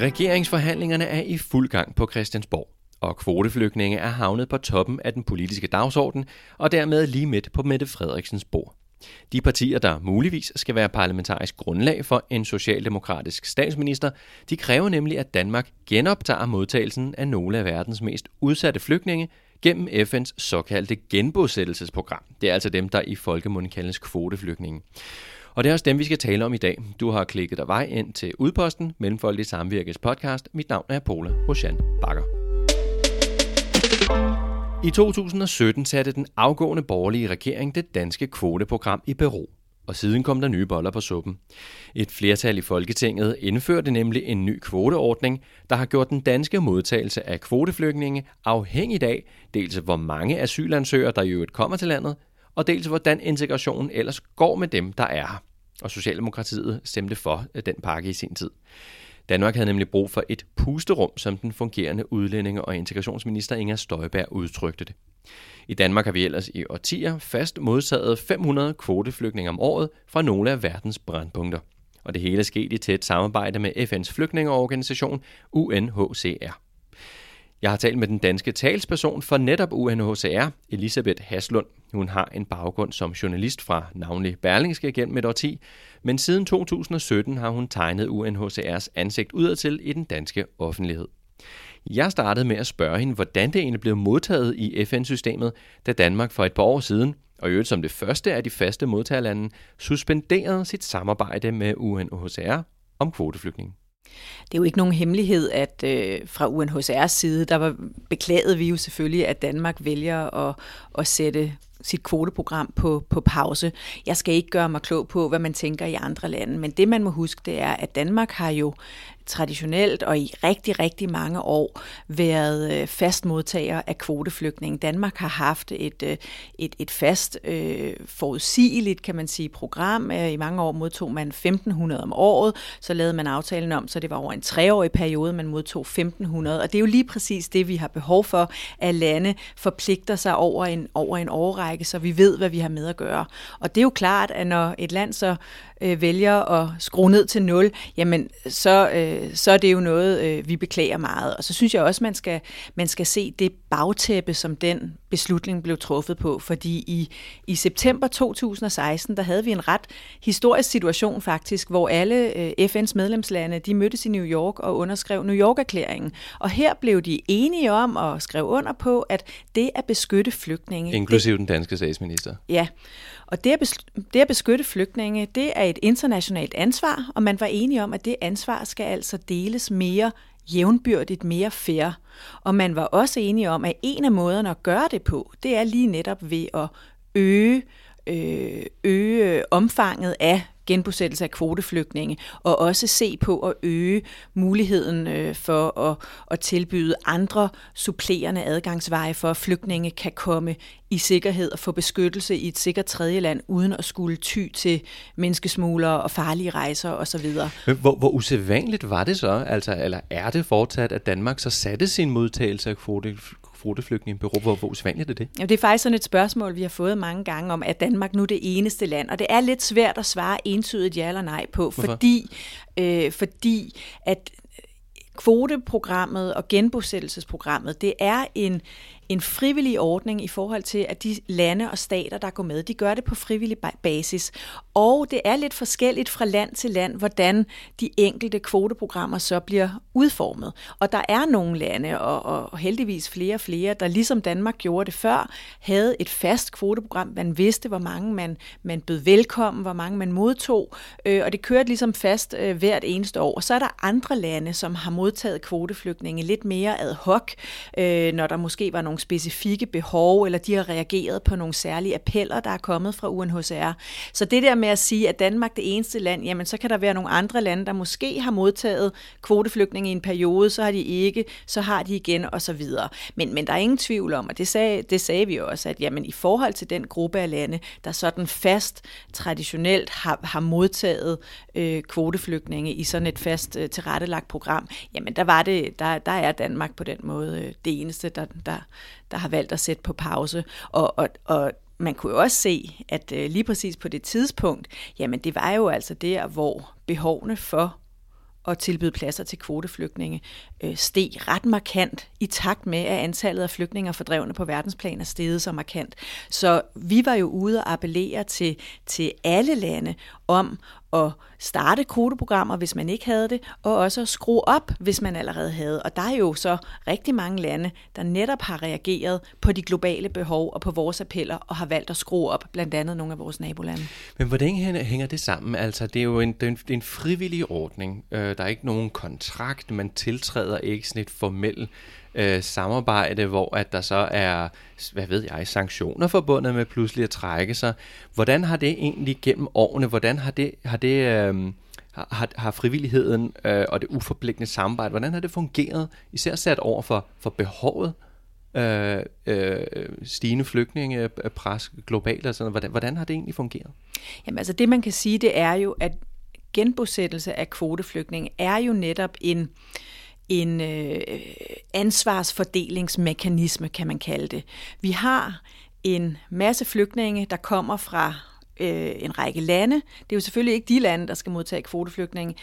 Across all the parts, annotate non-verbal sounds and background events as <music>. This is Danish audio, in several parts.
Regeringsforhandlingerne er i fuld gang på Christiansborg, og kvoteflygtninge er havnet på toppen af den politiske dagsorden, og dermed lige midt på Mette Frederiksens bord. De partier, der muligvis skal være parlamentarisk grundlag for en socialdemokratisk statsminister, de kræver nemlig, at Danmark genoptager modtagelsen af nogle af verdens mest udsatte flygtninge gennem FN's såkaldte genbosættelsesprogram. Det er altså dem, der i folkemunden kaldes kvoteflygtninge. Og det er også dem, vi skal tale om i dag. Du har klikket dig vej ind til Udposten, Mellemfolkelig Samvirkes podcast. Mit navn er Paula Roshan Bakker. I 2017 satte den afgående borgerlige regering det danske kvoteprogram i bero, og siden kom der nye boller på suppen. Et flertal i Folketinget indførte nemlig en ny kvoteordning, der har gjort den danske modtagelse af kvoteflygtninge afhængig af dels hvor mange asylansøgere, der i øvrigt kommer til landet, og dels hvordan integrationen ellers går med dem, der er her. Og Socialdemokratiet stemte for øh, den pakke i sin tid. Danmark havde nemlig brug for et pusterum, som den fungerende udlændinge- og integrationsminister Inger Støjberg udtrykte det. I Danmark har vi ellers i årtier fast modtaget 500 kvoteflygtninge om året fra nogle af verdens brandpunkter. Og det hele skete i tæt samarbejde med FN's flygtningeorganisation UNHCR. Jeg har talt med den danske talsperson for netop UNHCR, Elisabeth Haslund. Hun har en baggrund som journalist fra navnlig Berlingske gennem et årti, men siden 2017 har hun tegnet UNHCR's ansigt udadtil i den danske offentlighed. Jeg startede med at spørge hende, hvordan det egentlig blev modtaget i FN-systemet, da Danmark for et par år siden, og i øvrigt som det første af de faste modtagerlande, suspenderede sit samarbejde med UNHCR om kvoteflygtninge. Det er jo ikke nogen hemmelighed, at øh, fra UNHCR's side, der var beklaget vi jo selvfølgelig, at Danmark vælger at, at sætte sit kvoteprogram på, på pause. Jeg skal ikke gøre mig klog på, hvad man tænker i andre lande, men det man må huske, det er, at Danmark har jo traditionelt og i rigtig, rigtig mange år været øh, fast modtager af kvoteflygtninge. Danmark har haft et, øh, et, et fast, øh, forudsigeligt, kan man sige, program. Øh, I mange år modtog man 1.500 om året, så lavede man aftalen om, så det var over en treårig periode, man modtog 1.500. Og det er jo lige præcis det, vi har behov for, at lande forpligter sig over en, over en årrække, så vi ved, hvad vi har med at gøre. Og det er jo klart, at når et land så øh, vælger at skrue ned til nul, jamen så, øh, så er det jo noget, øh, vi beklager meget. Og så synes jeg også, man skal, man skal se det bagtæppe, som den beslutning blev truffet på. Fordi i, i september 2016, der havde vi en ret historisk situation faktisk, hvor alle øh, FN's medlemslande, de mødtes i New York og underskrev New York-erklæringen. Og her blev de enige om at skrive under på, at det at beskytte flygtninge... Inklusiv den danske statsminister. Ja, og det at, det at beskytte flygtninge, det er et internationalt ansvar, og man var enige om, at det ansvar skal altså deles mere jævnbyrdigt, mere fair. Og man var også enige om, at en af måderne at gøre det på, det er lige netop ved at øge, øh, øge omfanget af genbosættelse af kvoteflygtninge, og også se på at øge muligheden øh, for at, at tilbyde andre supplerende adgangsveje for, at flygtninge kan komme i sikkerhed og få beskyttelse i et sikkert tredjeland, uden at skulle ty til menneskesmuglere og farlige rejser osv. Hvor, hvor usædvanligt var det så, altså, eller er det fortsat, at Danmark så satte sin modtagelse af kvote, kvoteflygtningebureau. Hvor, hvor usædvanligt er det? Ja, det er faktisk sådan et spørgsmål, vi har fået mange gange om, at Danmark nu er det eneste land? Og det er lidt svært at svare entydigt ja eller nej på, Hvorfor? fordi, øh, fordi at kvoteprogrammet og genbosættelsesprogrammet, det er en, en frivillig ordning i forhold til, at de lande og stater, der går med, de gør det på frivillig basis. Og det er lidt forskelligt fra land til land, hvordan de enkelte kvoteprogrammer så bliver udformet. Og der er nogle lande, og, og heldigvis flere og flere, der ligesom Danmark gjorde det før, havde et fast kvoteprogram. Man vidste, hvor mange man, man bød velkommen, hvor mange man modtog, øh, og det kørte ligesom fast øh, hvert eneste år. Og så er der andre lande, som har modtaget kvoteflygtninge lidt mere ad hoc, øh, når der måske var nogle specifikke behov, eller de har reageret på nogle særlige appeller, der er kommet fra UNHCR. Så det der med at sige, at Danmark det eneste land, jamen så kan der være nogle andre lande, der måske har modtaget kvoteflygtninge i en periode, så har de ikke, så har de igen og så videre. Men, men der er ingen tvivl om, og det sagde, det sagde vi også, at jamen, i forhold til den gruppe af lande, der sådan fast traditionelt har, har modtaget øh, kvoteflygtninge i sådan et fast øh, tilrettelagt program, jamen der var det, der, der er Danmark på den måde øh, det eneste, der, der, der har valgt at sætte på pause. Og, og, og man kunne jo også se, at øh, lige præcis på det tidspunkt, jamen det var jo altså der, hvor behovene for at tilbyde pladser til kvoteflygtninge øh, steg ret markant i takt med, at antallet af flygtninge og fordrevne på verdensplan er steget så markant. Så vi var jo ude og appellere til, til alle lande om at starte kodeprogrammer, hvis man ikke havde det, og også at skrue op, hvis man allerede havde. Og der er jo så rigtig mange lande, der netop har reageret på de globale behov og på vores appeller, og har valgt at skrue op, blandt andet nogle af vores nabolande. Men hvordan hænger det sammen? Altså, det er jo en, det er en, det er en frivillig ordning. Øh, der er ikke nogen kontrakt, man tiltræder ikke sådan et formelt øh, samarbejde, hvor at der så er, hvad ved jeg, sanktioner forbundet med pludselig at trække sig. Hvordan har det egentlig gennem årene, hvordan har det, har det øh, har, har frivilligheden øh, og det uforpligtende samarbejde, hvordan har det fungeret, især sat over for, for behovet øh, øh, stigende flygtningepres globalt og sådan hvordan, hvordan har det egentlig fungeret? Jamen altså det man kan sige, det er jo, at genbosættelse af kvoteflygtninge er jo netop en, en øh, ansvarsfordelingsmekanisme, kan man kalde det. Vi har en masse flygtninge, der kommer fra øh, en række lande. Det er jo selvfølgelig ikke de lande, der skal modtage kvoteflygtninge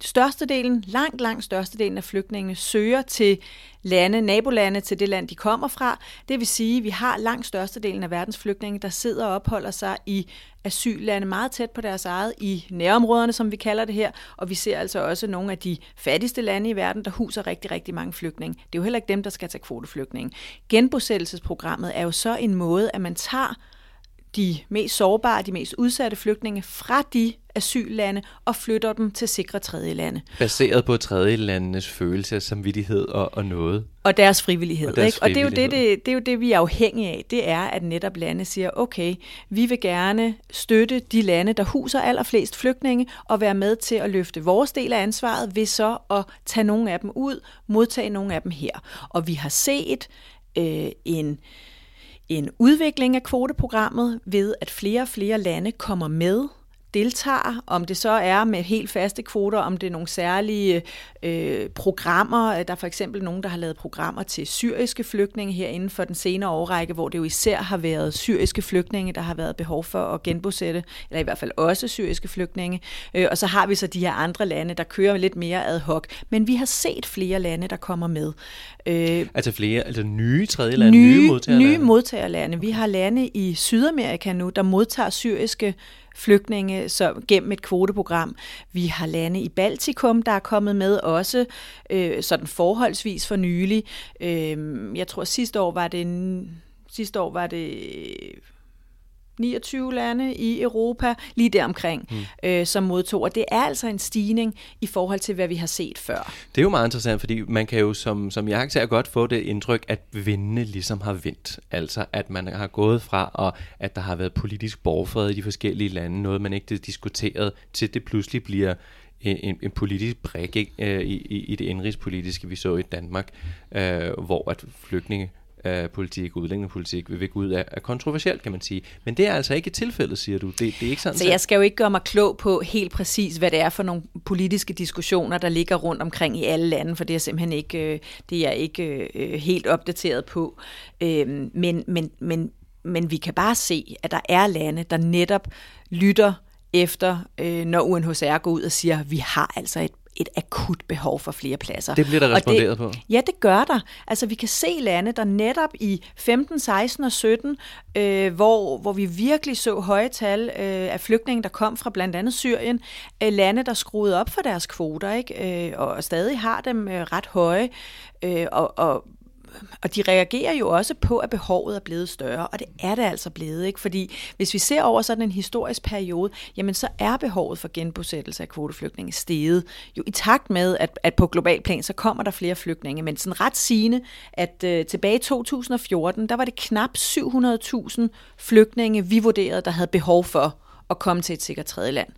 størstedelen, langt, langt størstedelen af flygtningene søger til lande, nabolande til det land, de kommer fra. Det vil sige, at vi har langt størstedelen af verdens flygtninge, der sidder og opholder sig i asyllande meget tæt på deres eget, i nærområderne, som vi kalder det her. Og vi ser altså også nogle af de fattigste lande i verden, der huser rigtig, rigtig mange flygtninge. Det er jo heller ikke dem, der skal tage kvoteflygtninge. Genbosættelsesprogrammet er jo så en måde, at man tager de mest sårbare, de mest udsatte flygtninge fra de asyllande og flytter dem til sikre tredjelande. Baseret på tredjelandenes følelse af samvittighed og, og noget. Og deres frivillighed. Og, deres ikke? frivillighed. og det, er jo det, det, det er jo det, vi er afhængige af. Det er, at netop lande siger, okay, vi vil gerne støtte de lande, der huser allerflest flygtninge, og være med til at løfte vores del af ansvaret ved så at tage nogle af dem ud, modtage nogle af dem her. Og vi har set øh, en en udvikling af kvoteprogrammet ved, at flere og flere lande kommer med deltager, om det så er med helt faste kvoter, om det er nogle særlige øh, programmer. Der er for eksempel nogen, der har lavet programmer til syriske flygtninge her inden for den senere årrække, hvor det jo især har været syriske flygtninge, der har været behov for at genbosætte, eller i hvert fald også syriske flygtninge. Øh, og så har vi så de her andre lande, der kører lidt mere ad hoc. Men vi har set flere lande, der kommer med. Øh, altså flere, altså nye tredjelande, nye, nye modtagerlande? Nye modtagerlande. Vi har lande i Sydamerika nu, der modtager syriske flygtninge så gennem et kvoteprogram. Vi har lande i Baltikum, der er kommet med også, øh, sådan forholdsvis for nylig. Øh, jeg tror sidste år var det sidste år var det 29 lande i Europa, lige deromkring, mm. øh, som modtog. Og det er altså en stigning i forhold til, hvad vi har set før. Det er jo meget interessant, fordi man kan jo som, som jeg ser godt få det indtryk, at vindene ligesom har vendt. Altså at man har gået fra, og at der har været politisk borgfred i de forskellige lande, noget man ikke diskuteret, til det pludselig bliver en, en politisk brik ikke, øh, i, i, i det indrigspolitiske, vi så i Danmark, øh, hvor at flygtninge øh, politik, udlændingepolitik, vil gå ud af, er kontroversielt, kan man sige. Men det er altså ikke tilfældet, siger du. Det, det er ikke sådan. Så jeg skal jo ikke gøre mig klog på helt præcis, hvad det er for nogle politiske diskussioner, der ligger rundt omkring i alle lande, for det er simpelthen ikke, øh, det er jeg ikke øh, helt opdateret på. Øh, men, men, men, men vi kan bare se, at der er lande, der netop lytter efter, øh, når UNHCR går ud og siger, at vi har altså et et akut behov for flere pladser. Det bliver der responderet det, på? Ja, det gør der. Altså vi kan se lande, der netop i 15, 16 og 17, øh, hvor, hvor vi virkelig så høje tal øh, af flygtninge, der kom fra blandt andet Syrien, øh, lande, der skruede op for deres kvoter, ikke? Øh, og stadig har dem øh, ret høje, øh, og, og og de reagerer jo også på, at behovet er blevet større, og det er det altså blevet, ikke? Fordi hvis vi ser over sådan en historisk periode, jamen så er behovet for genbosættelse af kvoteflygtninge steget. Jo i takt med, at, at på global plan, så kommer der flere flygtninge, men sådan ret sigende, at øh, tilbage i 2014, der var det knap 700.000 flygtninge, vi vurderede, der havde behov for at komme til et sikkert tredje land.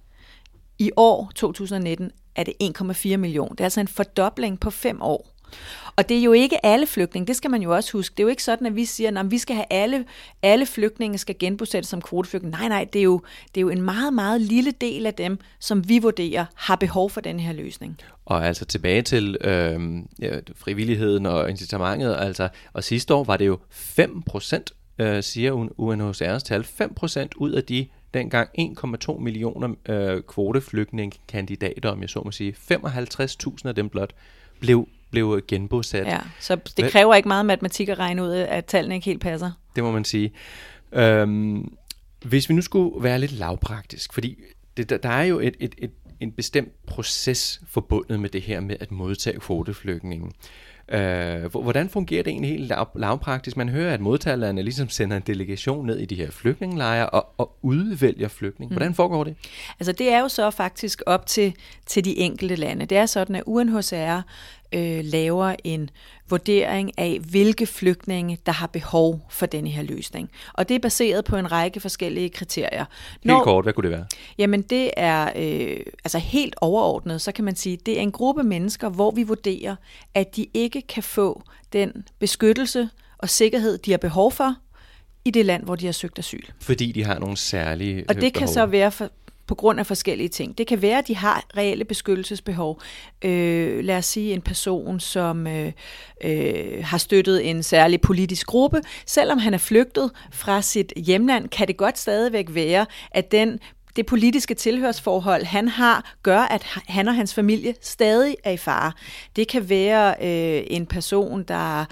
I år, 2019, er det 1,4 millioner. Det er altså en fordobling på fem år. Og det er jo ikke alle flygtninge, det skal man jo også huske. Det er jo ikke sådan, at vi siger, at vi skal have alle, alle flygtninge skal genbosættes som kvoteflygtninge. Nej, nej, det er, jo, det er jo en meget, meget lille del af dem, som vi vurderer har behov for den her løsning. Og altså tilbage til øh, ja, frivilligheden og incitamentet, altså, og sidste år var det jo 5 procent, øh, siger UNHCR's tal, 5 procent ud af de dengang 1,2 millioner øh, kvoteflygtningekandidater, om jeg så må sige. 55.000 af dem blot blev, blev genbosat. Ja, så det kræver ikke meget matematik at regne ud, at tallene ikke helt passer. Det må man sige. Øhm, hvis vi nu skulle være lidt lavpraktisk, fordi det, der, er jo et, et, et, en bestemt proces forbundet med det her med at modtage kvoteflygtninge. Øh, hvordan fungerer det egentlig helt lav, lavpraktisk? Man hører, at modtagerne ligesom sender en delegation ned i de her flygtningelejre og, og udvælger flygtninge. Hvordan foregår det? Altså det er jo så faktisk op til, til de enkelte lande. Det er sådan, at UNHCR øh, laver en vurdering af, hvilke flygtninge, der har behov for denne her løsning. Og det er baseret på en række forskellige kriterier. Når, helt kort, hvad kunne det være? Jamen det er øh, altså helt overordnet, så kan man sige, det er en gruppe mennesker, hvor vi vurderer, at de ikke kan få den beskyttelse og sikkerhed, de har behov for, i det land, hvor de har søgt asyl. Fordi de har nogle særlige Og det behov. kan så være for, på grund af forskellige ting. Det kan være, at de har reelle beskyttelsesbehov. Øh, lad os sige en person, som øh, øh, har støttet en særlig politisk gruppe. Selvom han er flygtet fra sit hjemland, kan det godt stadigvæk være, at den det politiske tilhørsforhold, han har, gør, at han og hans familie stadig er i fare. Det kan være øh, en person, der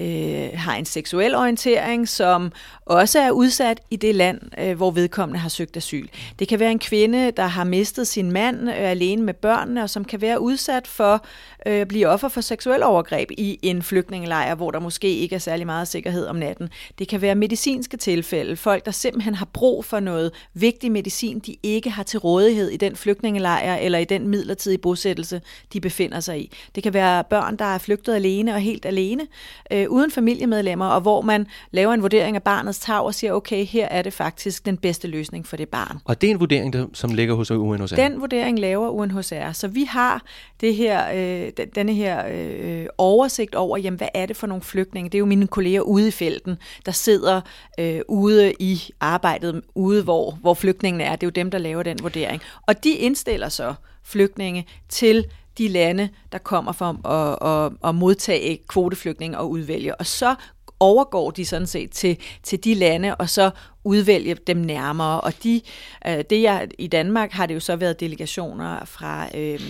øh, har en seksuel orientering, som også er udsat i det land, øh, hvor vedkommende har søgt asyl. Det kan være en kvinde, der har mistet sin mand øh, alene med børnene, og som kan være udsat for øh, at blive offer for seksuel overgreb i en flygtningelejr, hvor der måske ikke er særlig meget sikkerhed om natten. Det kan være medicinske tilfælde, folk, der simpelthen har brug for noget vigtig medicin, de ikke har til rådighed i den flygtningelejr eller i den midlertidige bosættelse, de befinder sig i. Det kan være børn, der er flygtet alene og helt alene, øh, uden familiemedlemmer, og hvor man laver en vurdering af barnets tag og siger, okay, her er det faktisk den bedste løsning for det barn. Og det er en vurdering, der, som ligger hos UNHCR? Den vurdering laver UNHCR. Så vi har det her, øh, denne her øh, oversigt over, jamen, hvad er det for nogle flygtninge? Det er jo mine kolleger ude i felten, der sidder øh, ude i arbejdet, ude hvor, hvor flygtningene er. Det er jo dem, der laver den vurdering. Og de indstiller så flygtninge til de lande, der kommer for at, at, at modtage kvoteflygtninge og udvælge. Og så overgår de sådan set til, til de lande, og så udvælge dem nærmere. Og de, øh, det jeg, i Danmark har det jo så været delegationer fra øh,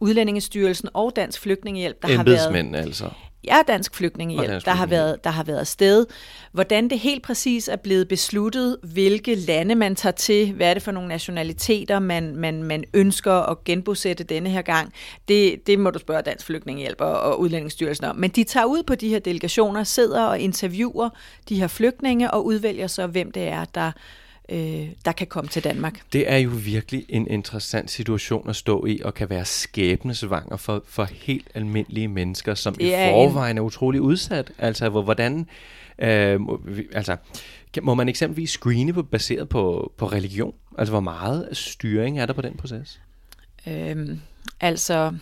Udlændingestyrelsen og Dansk Flygtningehjælp, der har været... altså? Ja, Dansk Flygtningehjælp, Dansk der, har været, der har været sted. Hvordan det helt præcis er blevet besluttet, hvilke lande man tager til, hvad er det for nogle nationaliteter, man, man, man ønsker at genbosætte denne her gang, det, det må du spørge Dansk Flygtningehjælp og, og Udlændingsstyrelsen om. Men de tager ud på de her delegationer, sidder og interviewer de her flygtninge og udvælger så, hvem det er, der øh, der kan komme til Danmark. Det er jo virkelig en interessant situation at stå i, og kan være skæbnesvanger for, for helt almindelige mennesker, som i forvejen er utrolig udsat. Altså, hvor, hvordan... Øh, altså, må man eksempelvis screene på, baseret på, på religion? Altså, hvor meget styring er der på den proces? Øhm, altså,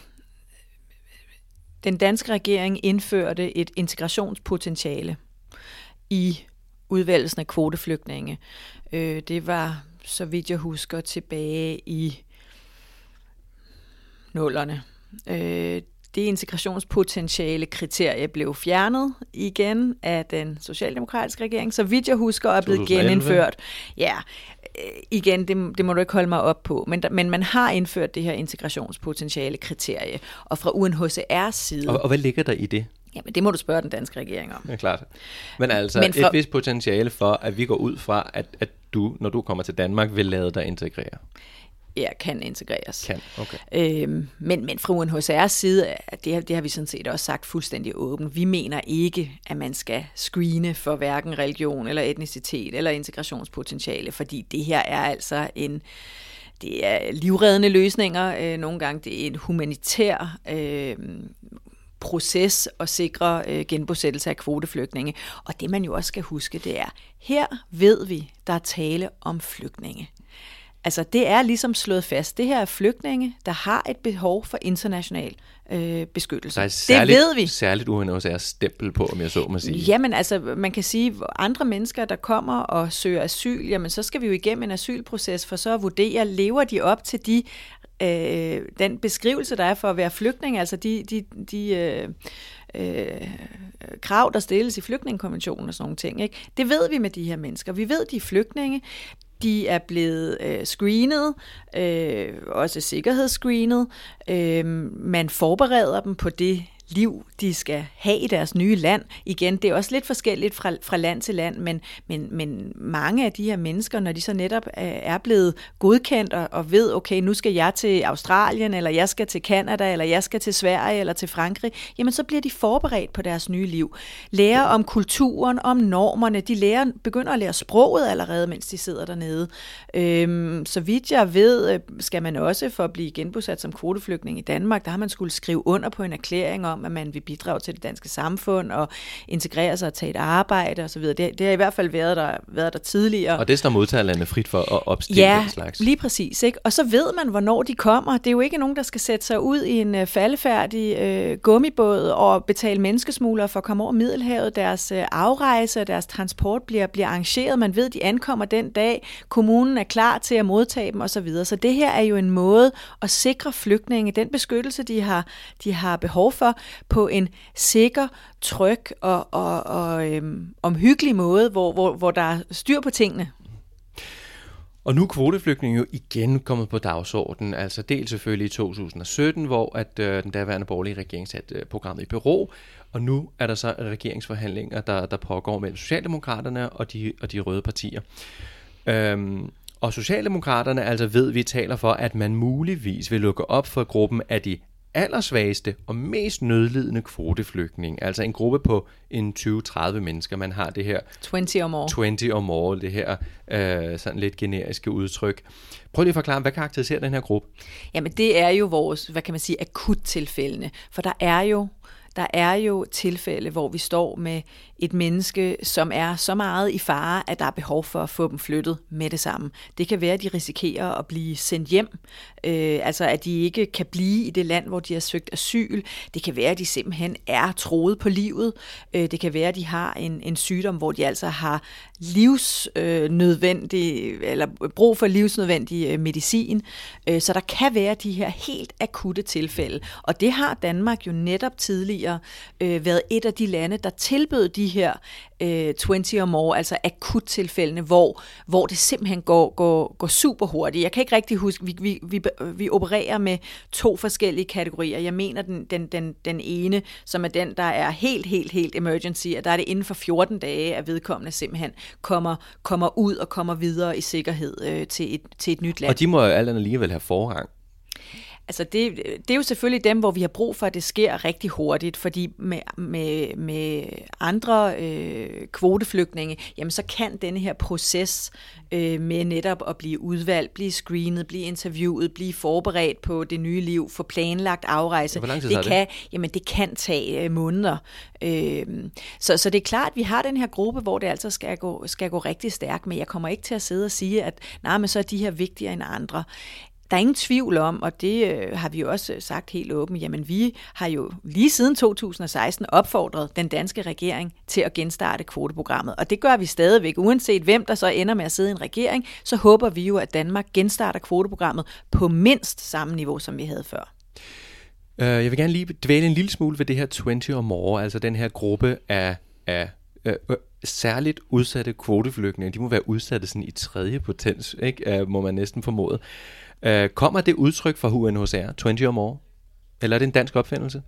den danske regering indførte et integrationspotentiale i udvalgelsen af kvoteflygtninge. Øh, det var, så vidt jeg husker, tilbage i nullerne. Øh, det integrationspotentiale kriterie blev fjernet igen af den socialdemokratiske regering, så vidt jeg husker, er blevet 2011. genindført. Ja, øh, igen, det, det må du ikke holde mig op på, men, men man har indført det her integrationspotentiale kriterie, og fra UNHCR's side... Og, og hvad ligger der i det? Jamen, det må du spørge den danske regering om. Ja, klart. Men altså, Men for... et vist potentiale for, at vi går ud fra, at, at du, når du kommer til Danmark, vil lade dig integrere. Ja, kan integreres. Kan, okay. Øhm, men, men fra UNHCR's side, det, det har vi sådan set også sagt fuldstændig åbent. Vi mener ikke, at man skal screene for hverken religion eller etnicitet eller integrationspotentiale, fordi det her er altså en det er livreddende løsninger. Øh, nogle gange det er en humanitær øh, proces at sikre øh, genbosættelse af kvoteflygtninge. Og det man jo også skal huske, det er, her ved vi, der er tale om flygtninge. Altså det er ligesom slået fast. Det her er flygtninge, der har et behov for international øh, beskyttelse. Der er særligt, det ved vi. Særligt UNHCR stempel på, om jeg så må sige. Jamen altså, man kan sige, andre mennesker, der kommer og søger asyl, jamen så skal vi jo igennem en asylproces for så at vurdere, lever de op til de øh, den beskrivelse, der er for at være flygtning, altså de, de, de øh, øh, krav, der stilles i flygtningekonventionen og sådan nogle ting. Ikke? Det ved vi med de her mennesker. Vi ved, de er flygtninge. De er blevet øh, screenet, øh, også sikkerhedsscreenet. Øh, man forbereder dem på det liv, de skal have i deres nye land. Igen, det er også lidt forskelligt fra, fra land til land, men, men, men mange af de her mennesker, når de så netop øh, er blevet godkendt og, og ved, okay, nu skal jeg til Australien, eller jeg skal til Kanada, eller jeg skal til Sverige, eller til Frankrig, jamen så bliver de forberedt på deres nye liv. Lærer om kulturen, om normerne, de lærer, begynder at lære sproget allerede, mens de sidder dernede. Øhm, så vidt jeg ved, øh, skal man også for at blive genbosat som kvoteflygtning i Danmark, der har man skulle skrive under på en erklæring om, om, at man vil bidrage til det danske samfund og integrere sig og tage et arbejde osv. Det, det har i hvert fald været der, været der tidligere. Og det står modtagerlandet frit for at opstille ja, den slags? lige præcis. Ikke? Og så ved man, hvornår de kommer. Det er jo ikke nogen, der skal sætte sig ud i en uh, faldefærdig uh, gummibåd og betale menneskesmuglere for at komme over Middelhavet. Deres uh, afrejse og deres transport bliver, bliver arrangeret. Man ved, de ankommer den dag. Kommunen er klar til at modtage dem osv. Så, så det her er jo en måde at sikre flygtninge den beskyttelse, de har, de har behov for, på en sikker, tryg og, og, og øhm, omhyggelig måde, hvor, hvor, hvor der er styr på tingene. Og nu er kvoteflygtninge jo igen kommet på dagsordenen, altså dels selvfølgelig i 2017, hvor at øh, den daværende borgerlige regering satte øh, programmet i bureau, og nu er der så regeringsforhandlinger, der, der pågår mellem Socialdemokraterne og de, og de røde partier. Øhm, og Socialdemokraterne altså ved, vi taler for, at man muligvis vil lukke op for gruppen af de allersvageste og mest nødlidende kvoteflygtning, altså en gruppe på en 20-30 mennesker. Man har det her 20 or more, 20 or more det her øh, sådan lidt generiske udtryk. Prøv lige at forklare, hvad karakteriserer den her gruppe? Jamen det er jo vores, hvad kan man sige, akut tilfældende, for der er jo der er jo tilfælde, hvor vi står med et menneske, som er så meget i fare, at der er behov for at få dem flyttet med det samme. Det kan være, at de risikerer at blive sendt hjem, øh, altså at de ikke kan blive i det land, hvor de har søgt asyl. Det kan være, at de simpelthen er troet på livet. Øh, det kan være, at de har en, en sygdom, hvor de altså har livsnødvendig, øh, eller brug for livsnødvendig øh, medicin. Øh, så der kan være de her helt akutte tilfælde. Og det har Danmark jo netop tidligere øh, været et af de lande, der tilbød de her øh, 20 or more, altså akuttilfældene, hvor, hvor det simpelthen går, går, går super hurtigt. Jeg kan ikke rigtig huske, vi, vi, vi, vi opererer med to forskellige kategorier. Jeg mener den, den, den, den ene, som er den, der er helt, helt, helt emergency, at der er det inden for 14 dage, at vedkommende simpelthen kommer, kommer ud og kommer videre i sikkerhed øh, til, et, til et nyt land. Og de må jo alt andet alligevel have forrang. Altså det, det er jo selvfølgelig dem, hvor vi har brug for, at det sker rigtig hurtigt, fordi med, med, med andre øh, kvoteflygtninge, jamen så kan denne her proces øh, med netop at blive udvalgt, blive screenet, blive interviewet, blive forberedt på det nye liv, få planlagt afrejse, lang tid det, kan, det? Jamen, det kan tage øh, måneder. Øh, så, så det er klart, at vi har den her gruppe, hvor det altså skal gå, skal gå rigtig stærkt, men jeg kommer ikke til at sidde og sige, at nej, men så er de her vigtigere end andre. Der er ingen tvivl om, og det øh, har vi jo også øh, sagt helt åbent, jamen vi har jo lige siden 2016 opfordret den danske regering til at genstarte kvoteprogrammet. Og det gør vi stadigvæk, uanset hvem der så ender med at sidde i en regering, så håber vi jo, at Danmark genstarter kvoteprogrammet på mindst samme niveau, som vi havde før. Øh, jeg vil gerne lige dvæle en lille smule ved det her 20 or more, altså den her gruppe af, af øh, øh, særligt udsatte kvoteflygtninge. De må være udsatte sådan i tredje potens, ikke? Må man næsten formode. Øh, kommer det udtryk fra UNHCR, 20 or more? Eller er det en dansk opfindelse?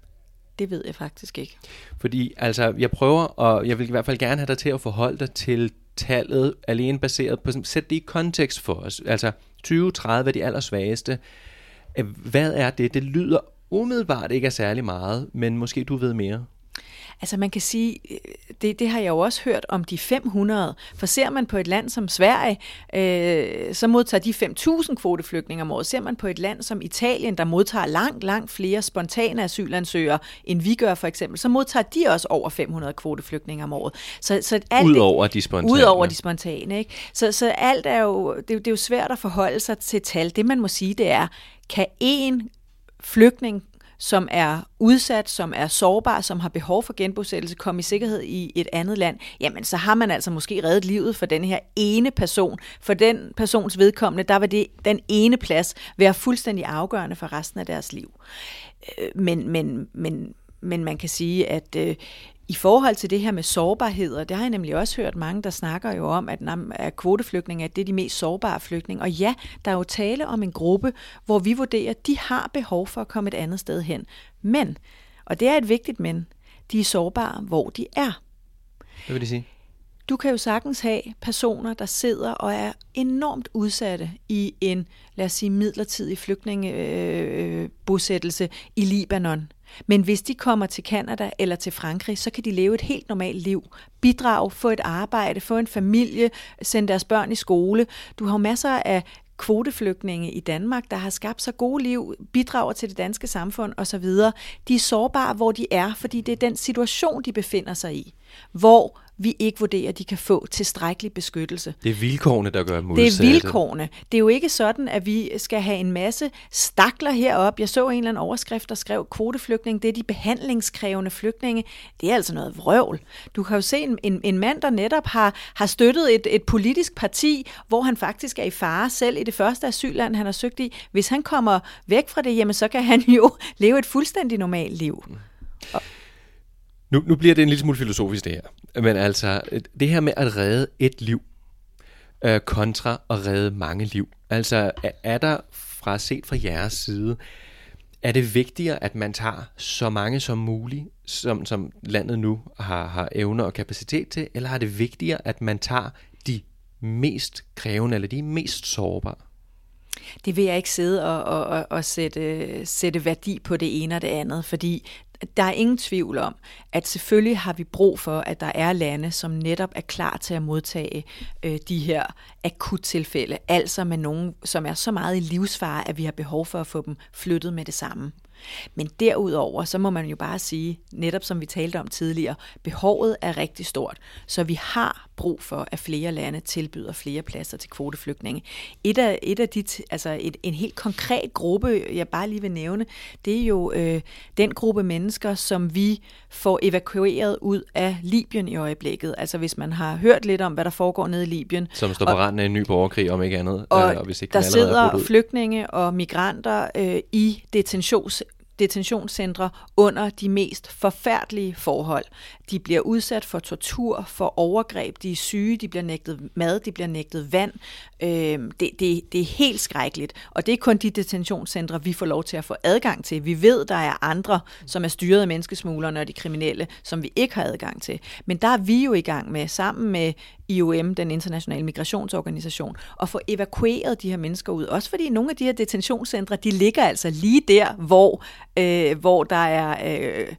Det ved jeg faktisk ikke. Fordi altså, jeg prøver, og jeg vil i hvert fald gerne have dig til at forholde dig til tallet, alene baseret på, sæt det i kontekst for os. Altså 20-30 er de allersvageste. Øh, hvad er det? Det lyder umiddelbart ikke er særlig meget, men måske du ved mere. Altså man kan sige, øh, det, det har jeg jo også hørt om de 500, for ser man på et land som Sverige, øh, så modtager de 5.000 kvoteflygtninge om året. Ser man på et land som Italien, der modtager langt, langt flere spontane asylansøgere, end vi gør for eksempel, så modtager de også over 500 kvoteflygtninge om året. Så, så alt, udover de spontane. Udover de spontane, ikke? Så, så alt er jo, det, det er jo svært at forholde sig til tal. Det man må sige, det er, kan en flygtning som er udsat, som er sårbar, som har behov for genbosættelse, komme i sikkerhed i et andet land, jamen så har man altså måske reddet livet for den her ene person. For den persons vedkommende, der vil det, den ene plads være fuldstændig afgørende for resten af deres liv. Øh, men, men, men, men man kan sige, at øh, i forhold til det her med sårbarheder, det har jeg nemlig også hørt mange, der snakker jo om, at, at kvoteflygtninge at det er de mest sårbare flygtninge. Og ja, der er jo tale om en gruppe, hvor vi vurderer, at de har behov for at komme et andet sted hen. Men, og det er et vigtigt men, de er sårbare, hvor de er. Hvad vil det sige? Du kan jo sagtens have personer, der sidder og er enormt udsatte i en, lad os sige, midlertidig flygtningebosættelse øh, i Libanon. Men hvis de kommer til Kanada eller til Frankrig, så kan de leve et helt normalt liv. Bidrage, få et arbejde, få en familie, sende deres børn i skole. Du har jo masser af kvoteflygtninge i Danmark, der har skabt så gode liv, bidrager til det danske samfund osv. De er sårbare, hvor de er, fordi det er den situation, de befinder sig i. Hvor vi ikke vurderer, at de kan få tilstrækkelig beskyttelse. Det er vilkårene, der gør modsatte. Det er vilkårene. Det er jo ikke sådan, at vi skal have en masse stakler herop. Jeg så en eller anden overskrift, der skrev, kvoteflygtning, det er de behandlingskrævende flygtninge. Det er altså noget vrøvl. Du kan jo se en, en, en mand, der netop har, har støttet et, et politisk parti, hvor han faktisk er i fare selv i det første asylland, han har søgt i. Hvis han kommer væk fra det, jamen, så kan han jo <laughs> leve et fuldstændig normalt liv. Og nu, nu bliver det en lille smule filosofisk det her. Men altså, det her med at redde et liv øh, kontra at redde mange liv. Altså, er der fra set fra jeres side, er det vigtigere, at man tager så mange som muligt, som, som landet nu har, har evner og kapacitet til, eller er det vigtigere, at man tager de mest krævende, eller de mest sårbare? Det vil jeg ikke sidde og, og, og, og sætte, sætte værdi på det ene og det andet, fordi der er ingen tvivl om, at selvfølgelig har vi brug for, at der er lande, som netop er klar til at modtage øh, de her akuttilfælde, altså med nogen, som er så meget i livsfare, at vi har behov for at få dem flyttet med det samme. Men derudover, så må man jo bare sige, netop som vi talte om tidligere, behovet er rigtig stort, så vi har brug for, at flere lande tilbyder flere pladser til kvoteflygtninge. Et af, et af de, altså et, en helt konkret gruppe, jeg bare lige vil nævne, det er jo øh, den gruppe mennesker, som vi får evakueret ud af Libyen i øjeblikket. Altså hvis man har hørt lidt om, hvad der foregår nede i Libyen. Som står på randen af en ny borgerkrig, om ikke andet. Og, øh, og hvis ikke der sidder flygtninge og migranter øh, i detentions detentionscentre under de mest forfærdelige forhold. De bliver udsat for tortur, for overgreb, de er syge, de bliver nægtet mad, de bliver nægtet vand. Øh, det, det, det er helt skrækkeligt, og det er kun de detentionscentre, vi får lov til at få adgang til. Vi ved, der er andre, som er styret af menneskesmuglerne og de kriminelle, som vi ikke har adgang til. Men der er vi jo i gang med, sammen med IOM, den internationale migrationsorganisation, at få evakueret de her mennesker ud. Også fordi nogle af de her detentionscentre, de ligger altså lige der, hvor, øh, hvor der er øh,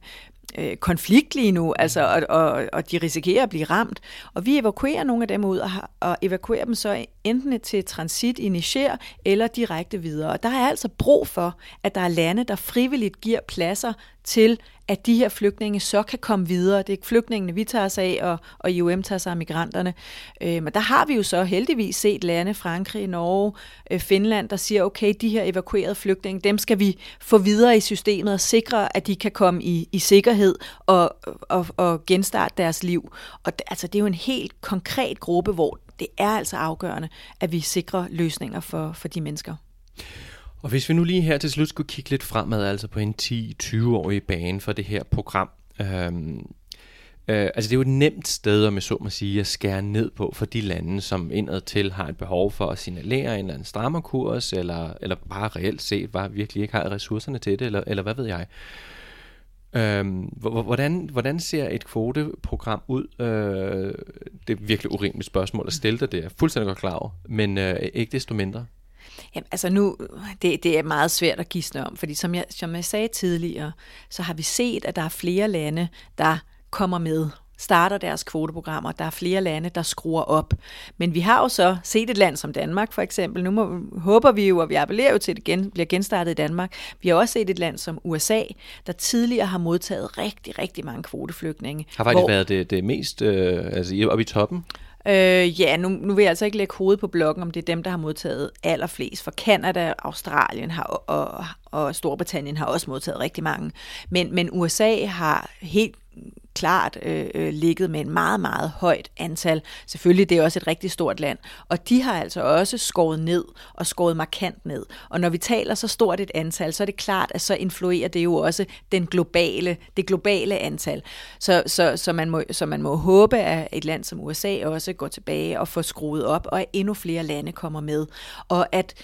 øh, konflikt lige nu, altså, og, og, og de risikerer at blive ramt. Og vi evakuerer nogle af dem ud, og, og evakuerer dem så enten til transit i Niger, eller direkte videre. Og der er altså brug for, at der er lande, der frivilligt giver pladser til at de her flygtninge så kan komme videre. Det er ikke flygtningene, vi tager os af, og, og IOM tager sig af migranterne. Øh, men der har vi jo så heldigvis set lande, Frankrig, Norge, øh, Finland, der siger, okay, de her evakuerede flygtninge, dem skal vi få videre i systemet og sikre, at de kan komme i, i sikkerhed og, og, og genstarte deres liv. Og altså, det er jo en helt konkret gruppe, hvor det er altså afgørende, at vi sikrer løsninger for, for de mennesker. Og hvis vi nu lige her til slut skulle kigge lidt fremad, altså på en 10-20-årig bane for det her program, øhm, øh, altså det er jo et nemt sted, om jeg så må sige, at skære ned på for de lande, som indad til har et behov for at signalere en eller anden strammerkurs, eller, eller bare reelt set bare virkelig ikke har ressourcerne til det, eller, eller hvad ved jeg. Øhm, hvordan, hvordan ser et kvoteprogram ud? Øh, det er virkelig urimeligt spørgsmål at stille dig, det er jeg fuldstændig godt klar over, men øh, ikke desto mindre. Jamen, altså nu, det, det er meget svært at gisne om, fordi som jeg, som jeg sagde tidligere, så har vi set, at der er flere lande, der kommer med starter deres kvoteprogrammer. Der er flere lande, der skruer op. Men vi har jo så set et land som Danmark for eksempel. Nu må, håber vi jo, og vi appellerer jo til, at det gen, bliver genstartet i Danmark. Vi har også set et land som USA, der tidligere har modtaget rigtig, rigtig mange kvoteflygtninge. Har faktisk hvor, været det, det mest øh, altså oppe i toppen? Øh, ja, nu, nu vil jeg altså ikke lægge hovedet på blokken, om det er dem, der har modtaget allerflest. For Kanada, Australien har, og, og Storbritannien har også modtaget rigtig mange. Men, men USA har helt klart øh, øh, ligget med en meget, meget højt antal. Selvfølgelig, det er også et rigtig stort land. Og de har altså også skåret ned, og skåret markant ned. Og når vi taler så stort et antal, så er det klart, at så influerer det jo også den globale, det globale antal. Så, så, så, man må, så man må håbe, at et land som USA også går tilbage og får skruet op, og at endnu flere lande kommer med. Og at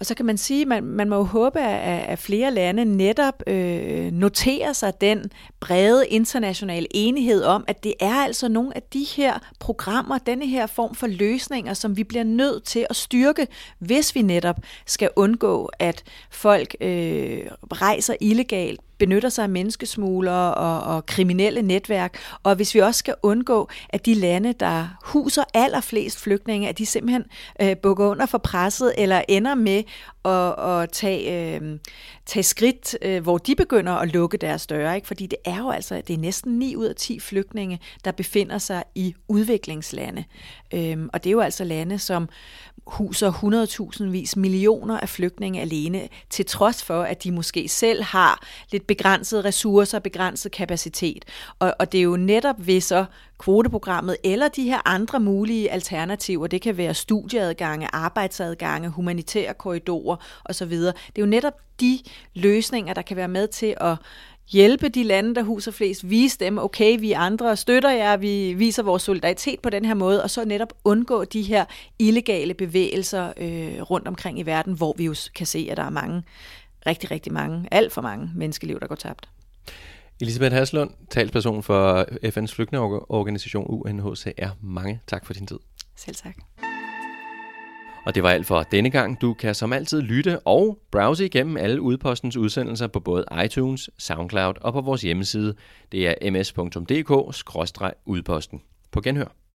og så kan man sige, at man, man må jo håbe, at, at flere lande netop øh, noterer sig den brede internationale enighed om, at det er altså nogle af de her programmer, denne her form for løsninger, som vi bliver nødt til at styrke, hvis vi netop skal undgå, at folk øh, rejser illegalt, benytter sig af menneskesmuglere og, og kriminelle netværk, og hvis vi også skal undgå, at de lande, der huser allerflest flygtninge, at de simpelthen øh, bukker under for presset, eller ender med at, at tage, øh, tage skridt, øh, hvor de begynder at lukke deres døre. Ikke? Fordi det er jo altså, det er næsten 9 ud af 10 flygtninge, der befinder sig i udviklingslande. Øh, og det er jo altså lande, som huser 100.000 vis millioner af flygtninge alene, til trods for, at de måske selv har lidt begrænsede ressourcer, begrænset kapacitet. Og, og det er jo netop ved så kvoteprogrammet eller de her andre mulige alternativer, det kan være studieadgange, arbejdsadgange, humanitære korridorer osv. Det er jo netop de løsninger, der kan være med til at hjælpe de lande, der huser flest, vise dem, okay, vi andre støtter jer, vi viser vores solidaritet på den her måde, og så netop undgå de her illegale bevægelser øh, rundt omkring i verden, hvor vi jo kan se, at der er mange, rigtig, rigtig mange, alt for mange menneskeliv, der går tabt. Elisabeth Haslund, talsperson for FN's flygtningeorganisation UNHCR. Mange tak for din tid. Selv tak. Og det var alt for denne gang. Du kan som altid lytte og browse igennem alle udpostens udsendelser på både iTunes, SoundCloud og på vores hjemmeside. Det er ms.dk-udposten. På genhør.